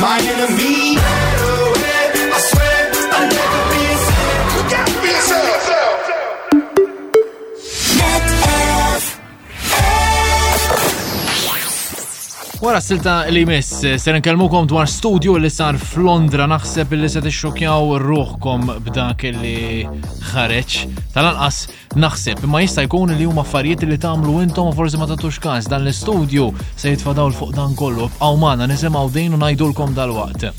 My enemy, I swear, I'll never be yourself. You got to be yourself. Wara silta li miss, ser nkellmukom dwar studio li sar f'Londra naħseb li se tixxokjaw ruħkom b'dak li ħareġ. Tal-anqas Naħseb, imma jista' jkun li huma affarijiet li tagħmlu intom u forsi ma tagħtux każ dan l-istudju se jitfa' dawl fuq dan kollu. Ibqgħu magħna nisimgħu din u ngħidulkom dal-waqt.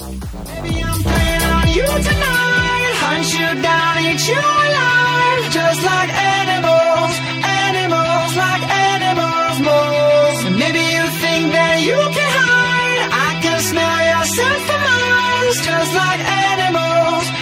Just like animals, animals like animals, moles. And maybe you think that you can hide. I can smell yourself for miles. Just like animals.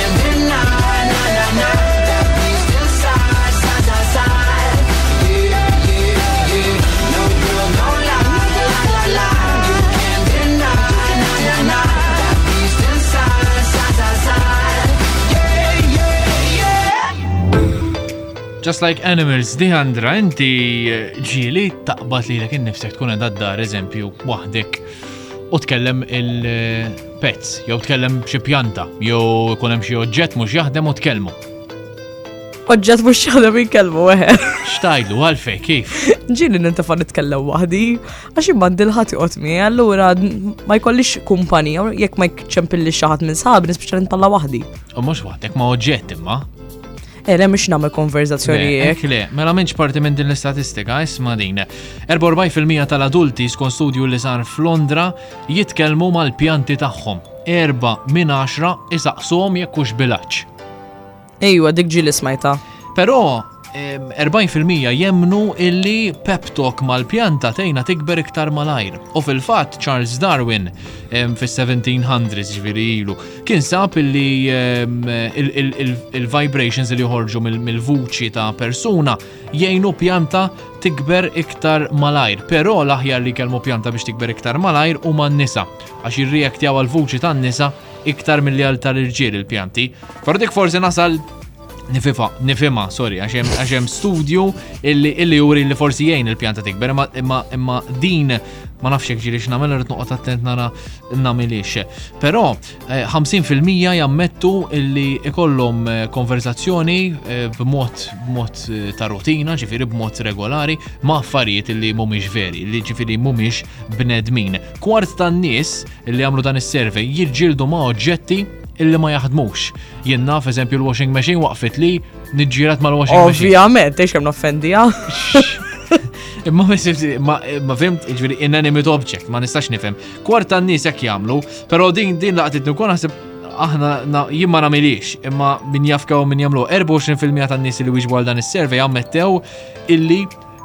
Just like animals, diħandra, inti eh, ġili taqbad li l-ek nifsek tkun għadda dar eżempju wahdek u tkellem il- eh, Pezz, jew tkellem xi pjanta, jew ikun hemm xi oġġett mhux jaħdem u tkellmu. Oġġett mhux jaħdem jitkellmu eħe. X'tajdlu għalfej kif? Ġieli nintafa' nitkellem waħdi, għax imma dilħat joqgħod mi, allura ma jkollix kumpanija jekk ma jċempilli xi ħadd minn sħabi nispeċjal nitalla waħdi. U mhux waħdek ma oġġett imma. Ele eh, mux namel konverzazzjonijiet. Le, mela minċ parti minn din l-istatistika, isma din. 44% tal-adulti skon studju li sar f'Londra jitkellmu mal-pjanti tagħhom, erba' minn għaxra isaqsuhom jekk hux bilaċ. Ejwa, dik ġieli smajta. Però 40% jemnu illi peptok mal-pjanta tejna tikber iktar malajr. U fil-fat Charles Darwin fis-1700 ġviri ilu kien sab illi il-vibrations li joħorġu mill-vuċi ta' persuna jgħinu pjanta tikber iktar malajr, però l-aħjar li jkellmu pjanta biex tikber iktar malajr huma n-nisa, għax jirrijektjaw għal vuċi tan-nisa iktar mill għal tal-irġiel il-pjanti. Fardik forsi nasal Nififa, nifima, sorry, għaxem studju illi juri li forsi jgħin il-pjanta tikber, imma din ma nafx jek ġiri x'namel rrid noqgħod attent nara nagħmilix. Però 50 eh, fil-mija jammettu illi ikollhom eh, konverzazzjoni eh, b'mod b'mod ta' rutina, ġifiri b'mod regolari, ma' affarijiet illi mhumiex veri, li ġifiri mhumiex bnedmin. Kwart tan-nies illi għamlu dan is-servej jiġġieldu ma' oġġetti illi ma jaħdmux. Jien naf eżempju l-washing machine waqfet li niġġielet mal-washing machine. Ovvjament, eħx kemm noffendija. Imma ma fimt, ġviri, inanimate object, ma nistax nifhem. Kwart tan-nies hekk jagħmlu, però din din laqtitni wkoll naħseb aħna jien ma nagħmilix, imma min jafkaw min jagħmlu 24% tan-nies li wieġbu għal dan is-survey ammettew illi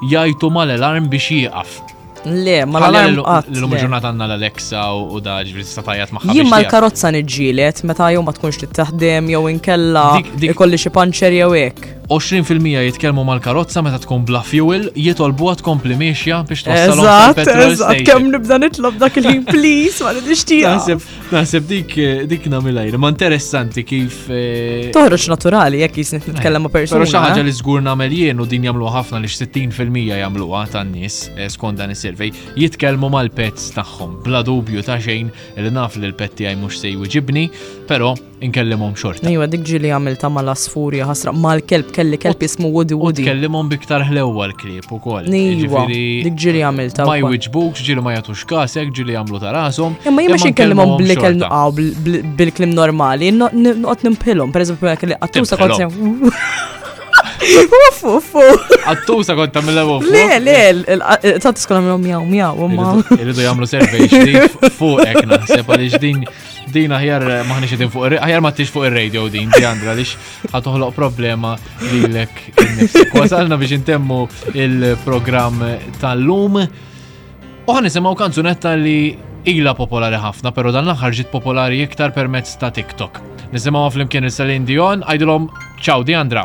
jajtu mal-alarm biex jieqaf. Le, ma l-alarm qatt. L-lum ġurnata għandna l-Alexa u da ġifri tista' tajjat magħha. Jien mal-karozza niġġielet meta jew ma tkunx tittaħdem jew inkella ikolli xi panċer jew hekk. 20 fil-mija jitkellmu mal-karozza meta tkun bla fuel, jitolbuha tkompli miexja biex twassalhom Eżatt, petrol eżatt, station. kemm nibda nitlob dak il-ħin, please, ma nidix tieqa. Naħseb, naħseb dik dik namilajr, ma interessanti kif. eh, Toħroġ naturali jekk jisnik nitkellem ma' persuna. Pero xi ħaġa eh? li żgur nagħmel jien u din jagħmluha ħafna li 60% jagħmluha tan-nies eh, skont dan is-survey jitkellmu mal-pets tagħhom bla dubju ta' xejn li naf li l-pet tiegħi mhux se jwiġibni, però Inkellimhom xorta. Iwa, dik ġili għamilta ma l-asfuri ħasra, ma l-kelb kelli kelb jismu Woody Woody. Inkellimhom biktar ħlewwa l-klib u koll. Iwa, dik ġili għamilta. Ma jwiġbux, ġili ma jatux kasek, ġili għamlu ta' rasom. Imma jimma xinkellimhom bl-ikel nqaw bil-klim normali, noqt nimpilhom, per eżempju, għak li għattu sa' Uff, uff, uff. Għattusa kont tamil uff. Le, le, ta' tiskola mjaw mjaw mjaw. Irridu jamlu servej ġdid fuq ekna, sepa li ġdin Din aħjar eh, maħniex qegħdin fuq ir-radio, aħjar ma tix fuq ir-radio din Diandra lix ħad toħloq problema lilek innifsek. Wasalna biex intemmu il-programm tal-lum. U ħan nisimgħu kanzunetta li ila popolari ħafna, pero dan l-aħħar ġiet popolari iktar permezz ta' TikTok. Nisimgħu flimkien il-Selin Dion, għajdilhom ċaw Diandra.